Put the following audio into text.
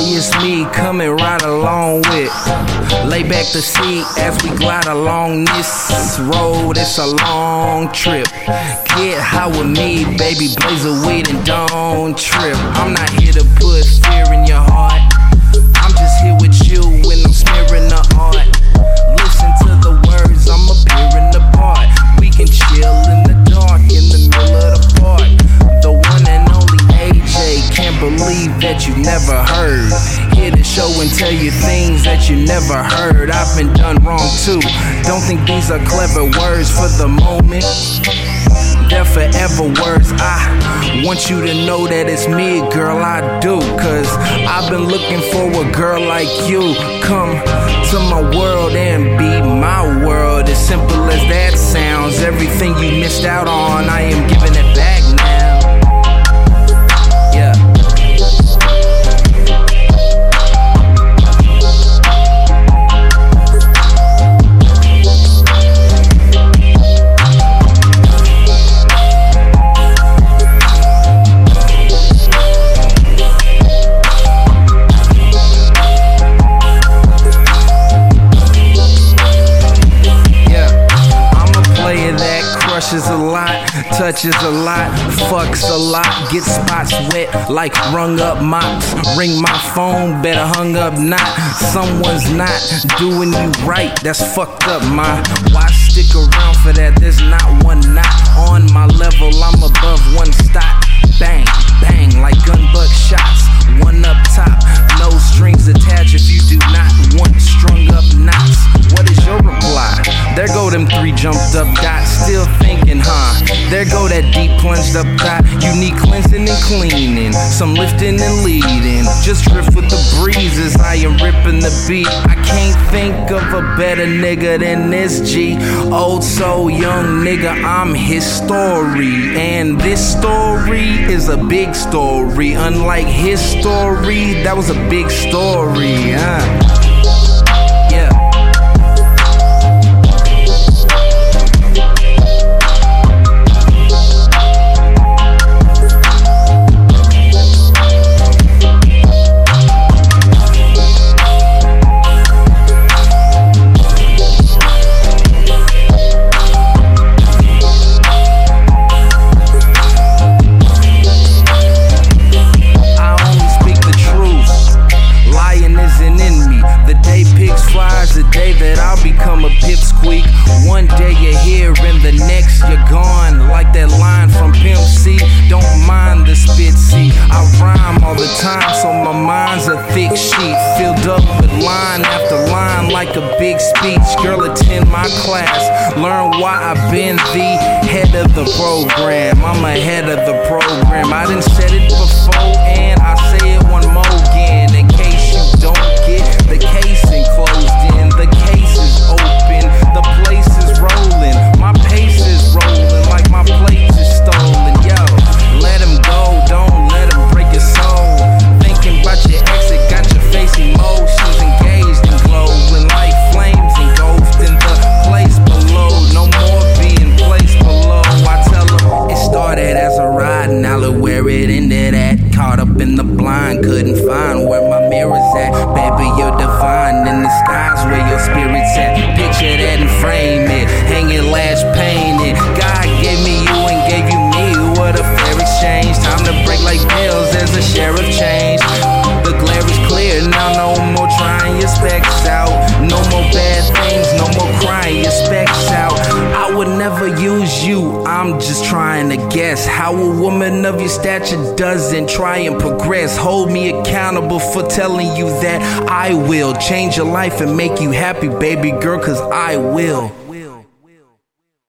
me, coming right along with. Lay back the seat as we glide along this road. It's a long trip. Get high with me, baby. Blaze a weed and don't trip. I'm not here to put fear in your heart. I'm just here with you when I'm smearing the art. That you never heard. Here to show and tell you things that you never heard. I've been done wrong too. Don't think these are clever words for the moment. They're forever words. I want you to know that it's me, girl. I do. Cause I've been looking for a girl like you. Come to my world and be my world. As simple as that sounds. Everything you missed out on, I am giving it back crushes a lot, touches a lot, fucks a lot, get spots wet like rung up mops. Ring my phone, better hung up not. Someone's not doing you right, that's fucked up, my. Why stick around for that? There's not one knot on my level, I'm above one stop. Bang, bang, like gun buck shots. One up top, no strings attached if you do not want strung up knots. What is your reply? There go them three jumped up dots, still? There go that deep plunged up thought. You need cleansing and cleaning, some lifting and leading. Just drift with the breezes, I am ripping the beat. I can't think of a better nigga than this G. Old so young nigga, I'm his story. And this story is a big story. Unlike his story, that was a big story. Huh? Become a pipsqueak. One day you're here and the next you're gone. Like that line from Pimp C. Don't mind the spit see. I rhyme all the time, so my mind's a thick sheet. Filled up with line after line like a big speech. Girl, attend my class. Learn why I've been the head of the program. I'm ahead of the program. I done said it before and to guess how a woman of your stature doesn't try and progress. Hold me accountable for telling you that I will change your life and make you happy, baby girl, cause I will.